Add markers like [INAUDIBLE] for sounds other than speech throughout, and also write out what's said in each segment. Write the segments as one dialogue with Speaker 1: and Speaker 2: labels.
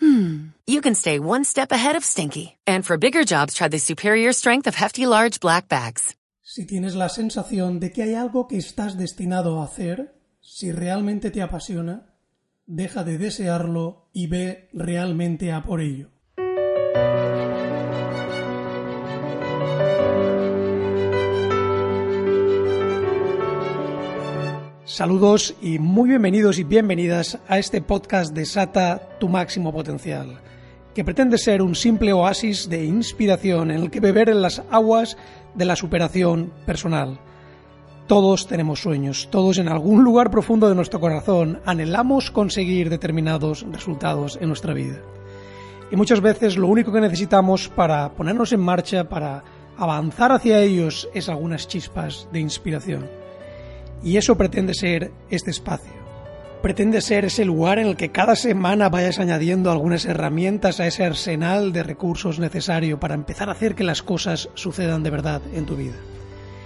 Speaker 1: hmm, you can stay one step ahead of stinky. And for bigger jobs, try the superior strength of Hefty Large Black Bags.
Speaker 2: Si tienes la sensación de que hay algo que estás destinado a hacer, si realmente te apasiona, deja de desearlo y ve realmente a por ello. Saludos y muy bienvenidos y bienvenidas a este podcast de Sata Tu Máximo Potencial, que pretende ser un simple oasis de inspiración en el que beber en las aguas de la superación personal. Todos tenemos sueños, todos en algún lugar profundo de nuestro corazón anhelamos conseguir determinados resultados en nuestra vida. Y muchas veces lo único que necesitamos para ponernos en marcha, para avanzar hacia ellos, es algunas chispas de inspiración. Y eso pretende ser este espacio. Pretende ser ese lugar en el que cada semana vayas añadiendo algunas herramientas a ese arsenal de recursos necesario para empezar a hacer que las cosas sucedan de verdad en tu vida.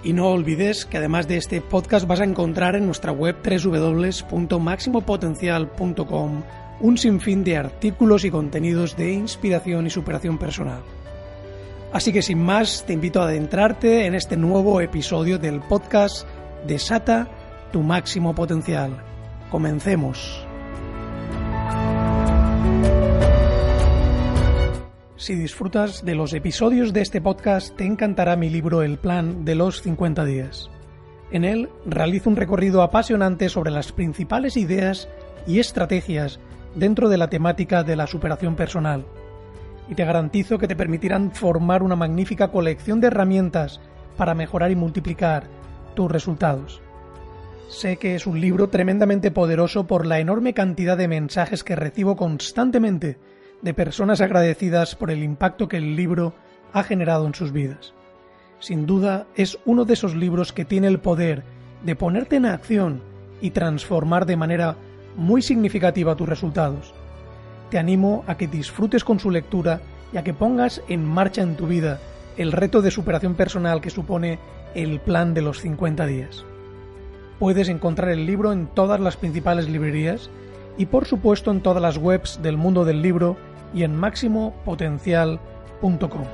Speaker 2: Y no olvides que además de este podcast vas a encontrar en nuestra web www.maximopotencial.com un sinfín de artículos y contenidos de inspiración y superación personal. Así que sin más, te invito a adentrarte en este nuevo episodio del podcast Desata tu máximo potencial. Comencemos. Si disfrutas de los episodios de este podcast, te encantará mi libro El Plan de los 50 días. En él realizo un recorrido apasionante sobre las principales ideas y estrategias dentro de la temática de la superación personal. Y te garantizo que te permitirán formar una magnífica colección de herramientas para mejorar y multiplicar tus resultados. Sé que es un libro tremendamente poderoso por la enorme cantidad de mensajes que recibo constantemente de personas agradecidas por el impacto que el libro ha generado en sus vidas. Sin duda es uno de esos libros que tiene el poder de ponerte en acción y transformar de manera muy significativa tus resultados. Te animo a que disfrutes con su lectura y a que pongas en marcha en tu vida el reto de superación personal que supone el plan de los 50 días. Puedes encontrar el libro en todas las principales librerías y por supuesto en todas las webs del mundo del libro y en máximopotencial.com.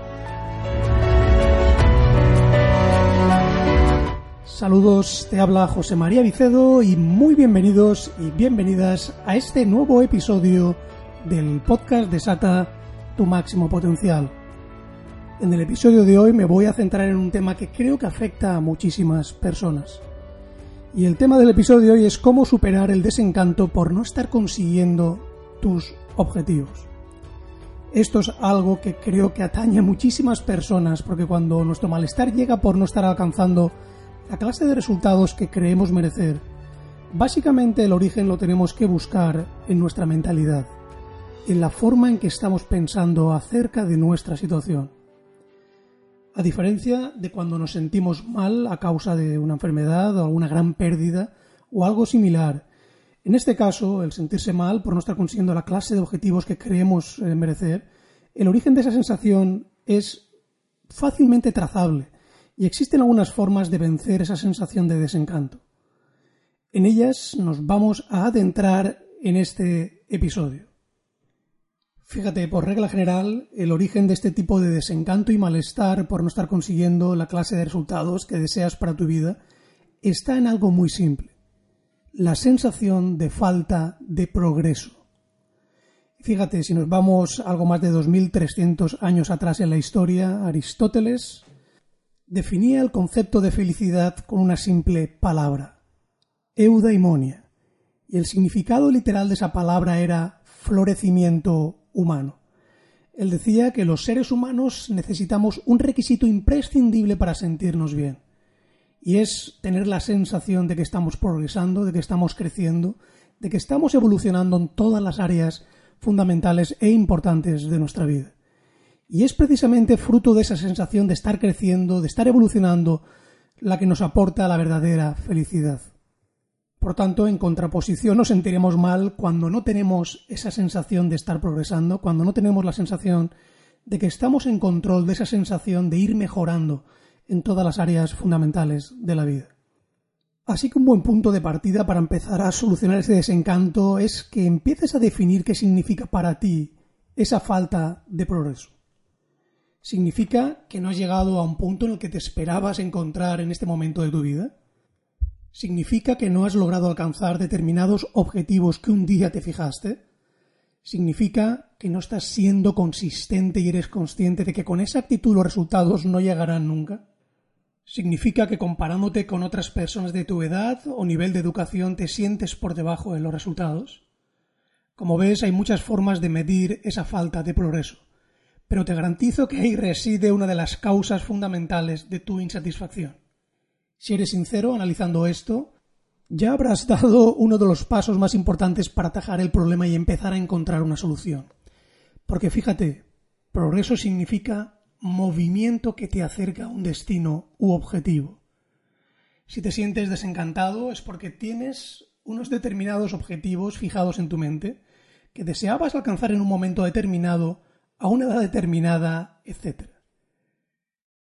Speaker 2: Saludos, te habla José María Vicedo y muy bienvenidos y bienvenidas a este nuevo episodio del podcast de Sata Tu Máximo Potencial. En el episodio de hoy me voy a centrar en un tema que creo que afecta a muchísimas personas. Y el tema del episodio de hoy es cómo superar el desencanto por no estar consiguiendo tus objetivos. Esto es algo que creo que atañe a muchísimas personas porque cuando nuestro malestar llega por no estar alcanzando la clase de resultados que creemos merecer, básicamente el origen lo tenemos que buscar en nuestra mentalidad, en la forma en que estamos pensando acerca de nuestra situación. A diferencia de cuando nos sentimos mal a causa de una enfermedad o alguna gran pérdida o algo similar. En este caso, el sentirse mal por no estar consiguiendo la clase de objetivos que creemos eh, merecer, el origen de esa sensación es fácilmente trazable y existen algunas formas de vencer esa sensación de desencanto. En ellas nos vamos a adentrar en este episodio. Fíjate, por regla general, el origen de este tipo de desencanto y malestar por no estar consiguiendo la clase de resultados que deseas para tu vida está en algo muy simple. La sensación de falta de progreso. Fíjate, si nos vamos algo más de 2300 años atrás en la historia, Aristóteles definía el concepto de felicidad con una simple palabra, eudaimonia, y el significado literal de esa palabra era florecimiento humano. Él decía que los seres humanos necesitamos un requisito imprescindible para sentirnos bien. Y es tener la sensación de que estamos progresando, de que estamos creciendo, de que estamos evolucionando en todas las áreas fundamentales e importantes de nuestra vida. Y es precisamente fruto de esa sensación de estar creciendo, de estar evolucionando, la que nos aporta la verdadera felicidad. Por tanto, en contraposición nos sentiremos mal cuando no tenemos esa sensación de estar progresando, cuando no tenemos la sensación de que estamos en control de esa sensación de ir mejorando en todas las áreas fundamentales de la vida. Así que un buen punto de partida para empezar a solucionar ese desencanto es que empieces a definir qué significa para ti esa falta de progreso. ¿Significa que no has llegado a un punto en el que te esperabas encontrar en este momento de tu vida? ¿Significa que no has logrado alcanzar determinados objetivos que un día te fijaste? ¿Significa que no estás siendo consistente y eres consciente de que con esa actitud los resultados no llegarán nunca? ¿Significa que comparándote con otras personas de tu edad o nivel de educación te sientes por debajo de los resultados? Como ves, hay muchas formas de medir esa falta de progreso pero te garantizo que ahí reside una de las causas fundamentales de tu insatisfacción. Si eres sincero analizando esto, ya habrás [LAUGHS] dado uno de los pasos más importantes para atajar el problema y empezar a encontrar una solución. Porque fíjate, progreso significa movimiento que te acerca a un destino u objetivo. Si te sientes desencantado es porque tienes unos determinados objetivos fijados en tu mente que deseabas alcanzar en un momento determinado a una edad determinada, etc.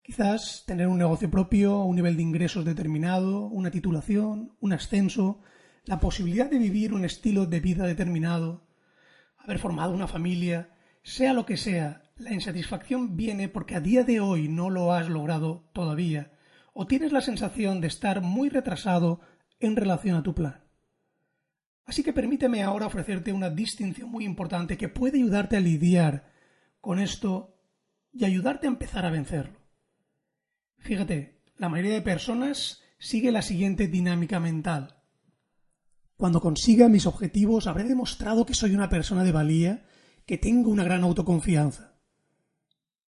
Speaker 2: Quizás tener un negocio propio, un nivel de ingresos determinado, una titulación, un ascenso, la posibilidad de vivir un estilo de vida determinado, haber formado una familia, sea lo que sea, la insatisfacción viene porque a día de hoy no lo has logrado todavía, o tienes la sensación de estar muy retrasado en relación a tu plan. Así que permíteme ahora ofrecerte una distinción muy importante que puede ayudarte a lidiar con esto y ayudarte a empezar a vencerlo. Fíjate, la mayoría de personas sigue la siguiente dinámica mental. Cuando consiga mis objetivos habré demostrado que soy una persona de valía, que tengo una gran autoconfianza.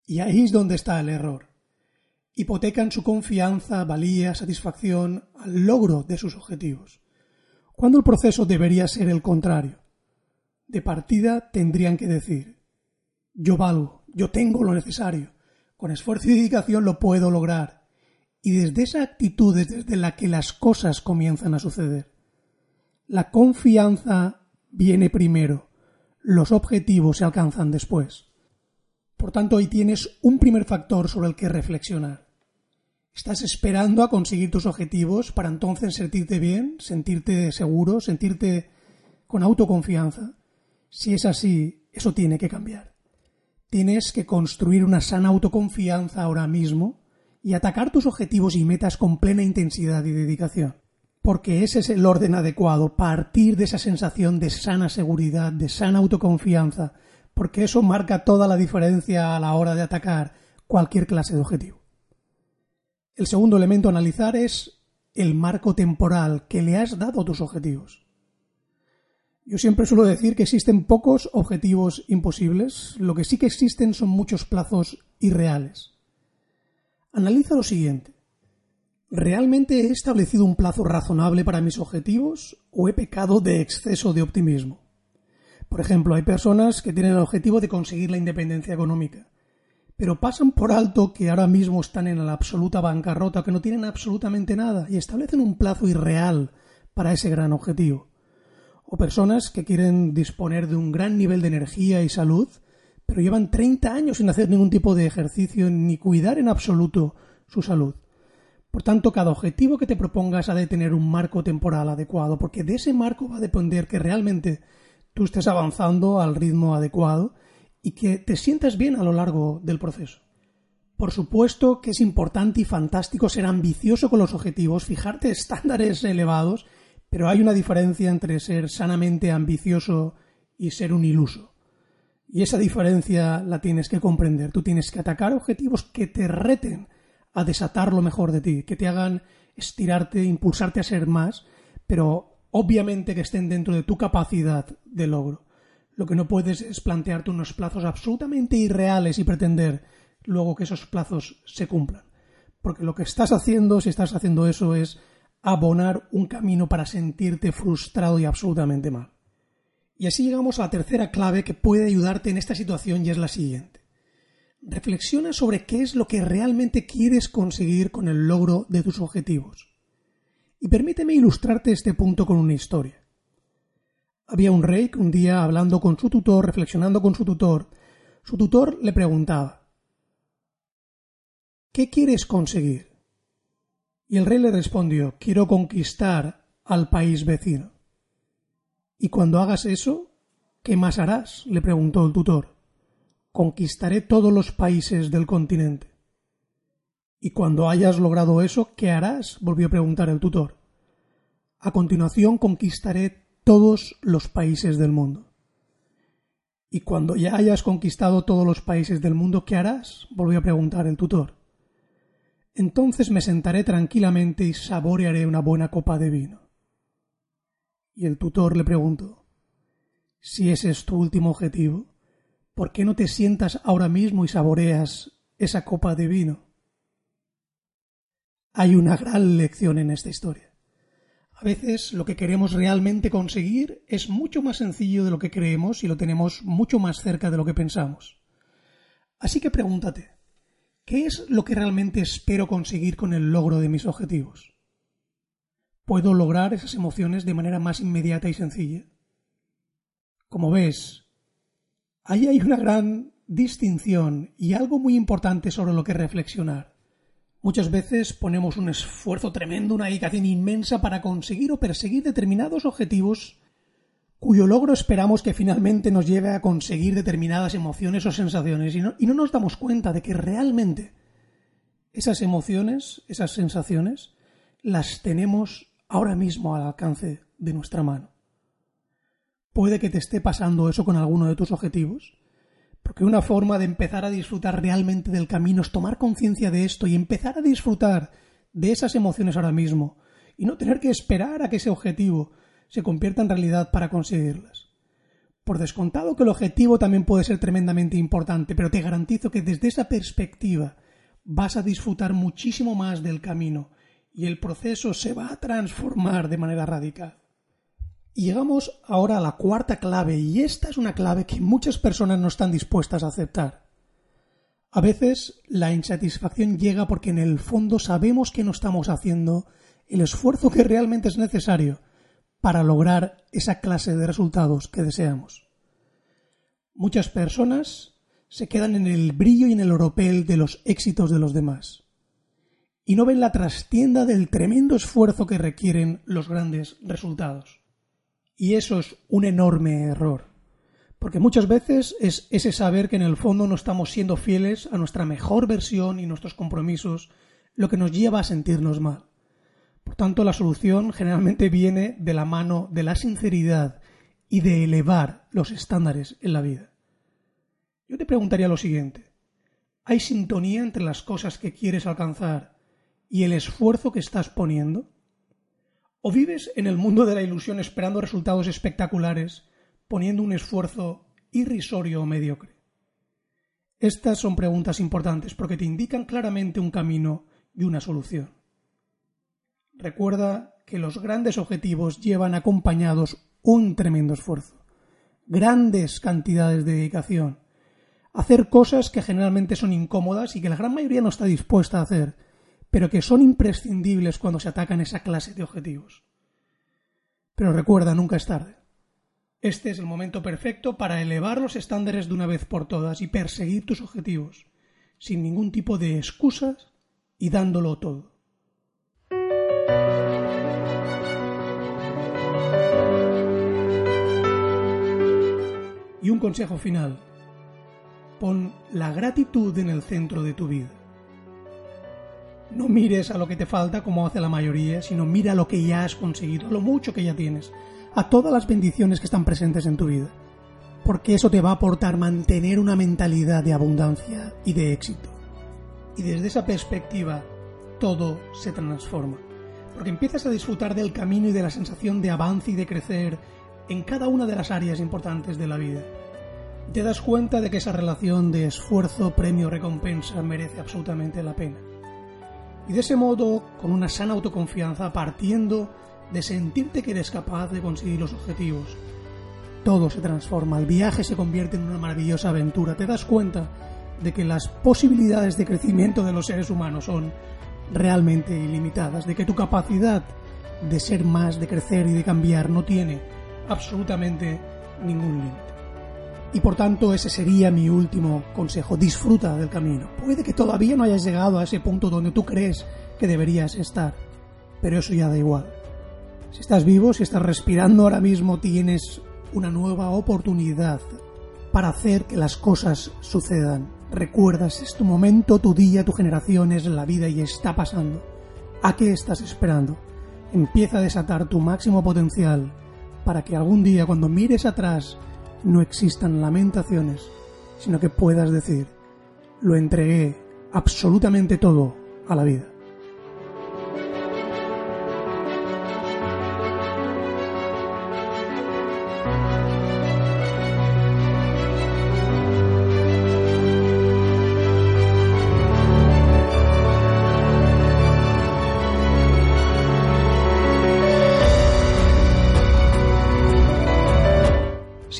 Speaker 2: Y ahí es donde está el error. Hipotecan su confianza, valía, satisfacción al logro de sus objetivos, cuando el proceso debería ser el contrario. De partida tendrían que decir yo valgo, yo tengo lo necesario, con esfuerzo y dedicación lo puedo lograr. Y desde esa actitud es desde la que las cosas comienzan a suceder. La confianza viene primero, los objetivos se alcanzan después. Por tanto, ahí tienes un primer factor sobre el que reflexionar. ¿Estás esperando a conseguir tus objetivos para entonces sentirte bien, sentirte seguro, sentirte con autoconfianza? Si es así, eso tiene que cambiar. Tienes que construir una sana autoconfianza ahora mismo y atacar tus objetivos y metas con plena intensidad y dedicación. Porque ese es el orden adecuado, partir de esa sensación de sana seguridad, de sana autoconfianza, porque eso marca toda la diferencia a la hora de atacar cualquier clase de objetivo. El segundo elemento a analizar es el marco temporal que le has dado a tus objetivos. Yo siempre suelo decir que existen pocos objetivos imposibles, lo que sí que existen son muchos plazos irreales. Analiza lo siguiente. ¿Realmente he establecido un plazo razonable para mis objetivos o he pecado de exceso de optimismo? Por ejemplo, hay personas que tienen el objetivo de conseguir la independencia económica, pero pasan por alto que ahora mismo están en la absoluta bancarrota, que no tienen absolutamente nada, y establecen un plazo irreal para ese gran objetivo o personas que quieren disponer de un gran nivel de energía y salud, pero llevan 30 años sin hacer ningún tipo de ejercicio ni cuidar en absoluto su salud. Por tanto, cada objetivo que te propongas ha de tener un marco temporal adecuado, porque de ese marco va a depender que realmente tú estés avanzando al ritmo adecuado y que te sientas bien a lo largo del proceso. Por supuesto que es importante y fantástico ser ambicioso con los objetivos, fijarte estándares elevados pero hay una diferencia entre ser sanamente ambicioso y ser un iluso. Y esa diferencia la tienes que comprender. Tú tienes que atacar objetivos que te reten a desatar lo mejor de ti, que te hagan estirarte, impulsarte a ser más, pero obviamente que estén dentro de tu capacidad de logro. Lo que no puedes es plantearte unos plazos absolutamente irreales y pretender luego que esos plazos se cumplan. Porque lo que estás haciendo, si estás haciendo eso, es abonar un camino para sentirte frustrado y absolutamente mal. Y así llegamos a la tercera clave que puede ayudarte en esta situación y es la siguiente. reflexiona sobre qué es lo que realmente quieres conseguir con el logro de tus objetivos. Y permíteme ilustrarte este punto con una historia. Había un rey que un día, hablando con su tutor, reflexionando con su tutor, su tutor le preguntaba ¿Qué quieres conseguir? Y el rey le respondió Quiero conquistar al país vecino. ¿Y cuando hagas eso, qué más harás? le preguntó el tutor. Conquistaré todos los países del continente. ¿Y cuando hayas logrado eso, qué harás? volvió a preguntar el tutor. A continuación conquistaré todos los países del mundo. Y cuando ya hayas conquistado todos los países del mundo, ¿qué harás? volvió a preguntar el tutor. Entonces me sentaré tranquilamente y saborearé una buena copa de vino. Y el tutor le preguntó Si ese es tu último objetivo, ¿por qué no te sientas ahora mismo y saboreas esa copa de vino? Hay una gran lección en esta historia. A veces lo que queremos realmente conseguir es mucho más sencillo de lo que creemos y lo tenemos mucho más cerca de lo que pensamos. Así que pregúntate, ¿qué es lo que realmente espero conseguir con el logro de mis objetivos? ¿Puedo lograr esas emociones de manera más inmediata y sencilla? Como ves, ahí hay una gran distinción y algo muy importante sobre lo que reflexionar. Muchas veces ponemos un esfuerzo tremendo, una dedicación inmensa para conseguir o perseguir determinados objetivos cuyo logro esperamos que finalmente nos lleve a conseguir determinadas emociones o sensaciones y no, y no nos damos cuenta de que realmente esas emociones, esas sensaciones, las tenemos ahora mismo al alcance de nuestra mano. Puede que te esté pasando eso con alguno de tus objetivos porque una forma de empezar a disfrutar realmente del camino es tomar conciencia de esto y empezar a disfrutar de esas emociones ahora mismo y no tener que esperar a que ese objetivo se convierta en realidad para conseguirlas. Por descontado que el objetivo también puede ser tremendamente importante, pero te garantizo que desde esa perspectiva vas a disfrutar muchísimo más del camino y el proceso se va a transformar de manera radical. Y llegamos ahora a la cuarta clave, y esta es una clave que muchas personas no están dispuestas a aceptar. A veces la insatisfacción llega porque en el fondo sabemos que no estamos haciendo el esfuerzo que realmente es necesario para lograr esa clase de resultados que deseamos. Muchas personas se quedan en el brillo y en el oropel de los éxitos de los demás y no ven la trastienda del tremendo esfuerzo que requieren los grandes resultados. Y eso es un enorme error. Porque muchas veces es ese saber que en el fondo no estamos siendo fieles a nuestra mejor versión y nuestros compromisos lo que nos lleva a sentirnos mal. Tanto, la solución generalmente viene de la mano de la sinceridad y de elevar los estándares en la vida. Yo te preguntaría lo siguiente. ¿Hay sintonía entre las cosas que quieres alcanzar y el esfuerzo que estás poniendo? ¿O vives en el mundo de la ilusión esperando resultados espectaculares, poniendo un esfuerzo irrisorio o mediocre? Estas son preguntas importantes porque te indican claramente un camino y una solución. Recuerda que los grandes objetivos llevan acompañados un tremendo esfuerzo, grandes cantidades de dedicación, hacer cosas que generalmente son incómodas y que la gran mayoría no está dispuesta a hacer, pero que son imprescindibles cuando se atacan esa clase de objetivos. Pero recuerda, nunca es tarde. Este es el momento perfecto para elevar los estándares de una vez por todas y perseguir tus objetivos, sin ningún tipo de excusas y dándolo todo. Consejo final. Pon la gratitud en el centro de tu vida. No mires a lo que te falta como hace la mayoría, sino mira lo que ya has conseguido, lo mucho que ya tienes, a todas las bendiciones que están presentes en tu vida. Porque eso te va a aportar mantener una mentalidad de abundancia y de éxito. Y desde esa perspectiva, todo se transforma. Porque empiezas a disfrutar del camino y de la sensación de avance y de crecer en cada una de las áreas importantes de la vida. Te das cuenta de que esa relación de esfuerzo, premio, recompensa merece absolutamente la pena y de ese modo, con una sana autoconfianza, partiendo de sentirte que eres capaz de conseguir los objetivos, todo se transforma, el viaje se convierte en una maravillosa aventura, te das cuenta de que las posibilidades de crecimiento de los seres humanos son realmente ilimitadas, de que tu capacidad de ser más, de crecer y de cambiar no tiene absolutamente ningún límite. Y por tanto ese sería mi último consejo, disfruta del camino. Puede que todavía no hayas llegado a ese punto donde tú crees que deberías estar, pero eso ya da igual. Si estás vivo, si estás respirando ahora mismo, tienes una nueva oportunidad para hacer que las cosas sucedan. Recuerdas, es tu momento, tu día, tu generación, es la vida y está pasando. ¿A qué estás esperando? Empieza a desatar tu máximo potencial para que algún día cuando mires atrás no existan lamentaciones, sino que puedas decir, lo entregué absolutamente todo a la vida.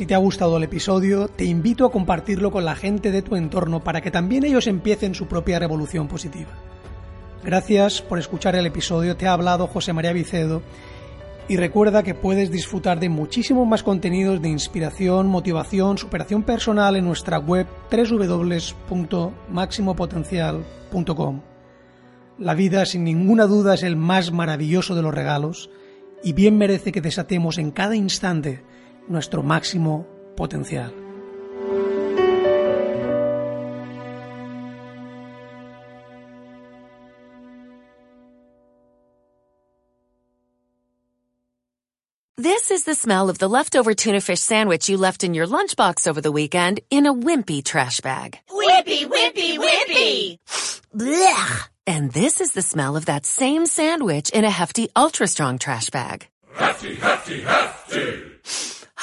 Speaker 2: Si te ha gustado el episodio, te invito a compartirlo con la gente de tu entorno para que también ellos empiecen su propia revolución positiva. Gracias por escuchar el episodio, te ha hablado José María Vicedo y recuerda que puedes disfrutar de muchísimos más contenidos de inspiración, motivación, superación personal en nuestra web www.maximopotencial.com. La vida sin ninguna duda es el más maravilloso de los regalos y bien merece que desatemos en cada instante nuestro máximo potencial.
Speaker 1: This is the smell of the leftover tuna fish sandwich you left in your lunchbox over the weekend in a wimpy trash bag.
Speaker 3: Wimpy, wimpy, wimpy!
Speaker 1: Blech! And this is the smell of that same sandwich in a hefty, ultra strong trash bag.
Speaker 4: Hefty, hefty, hefty.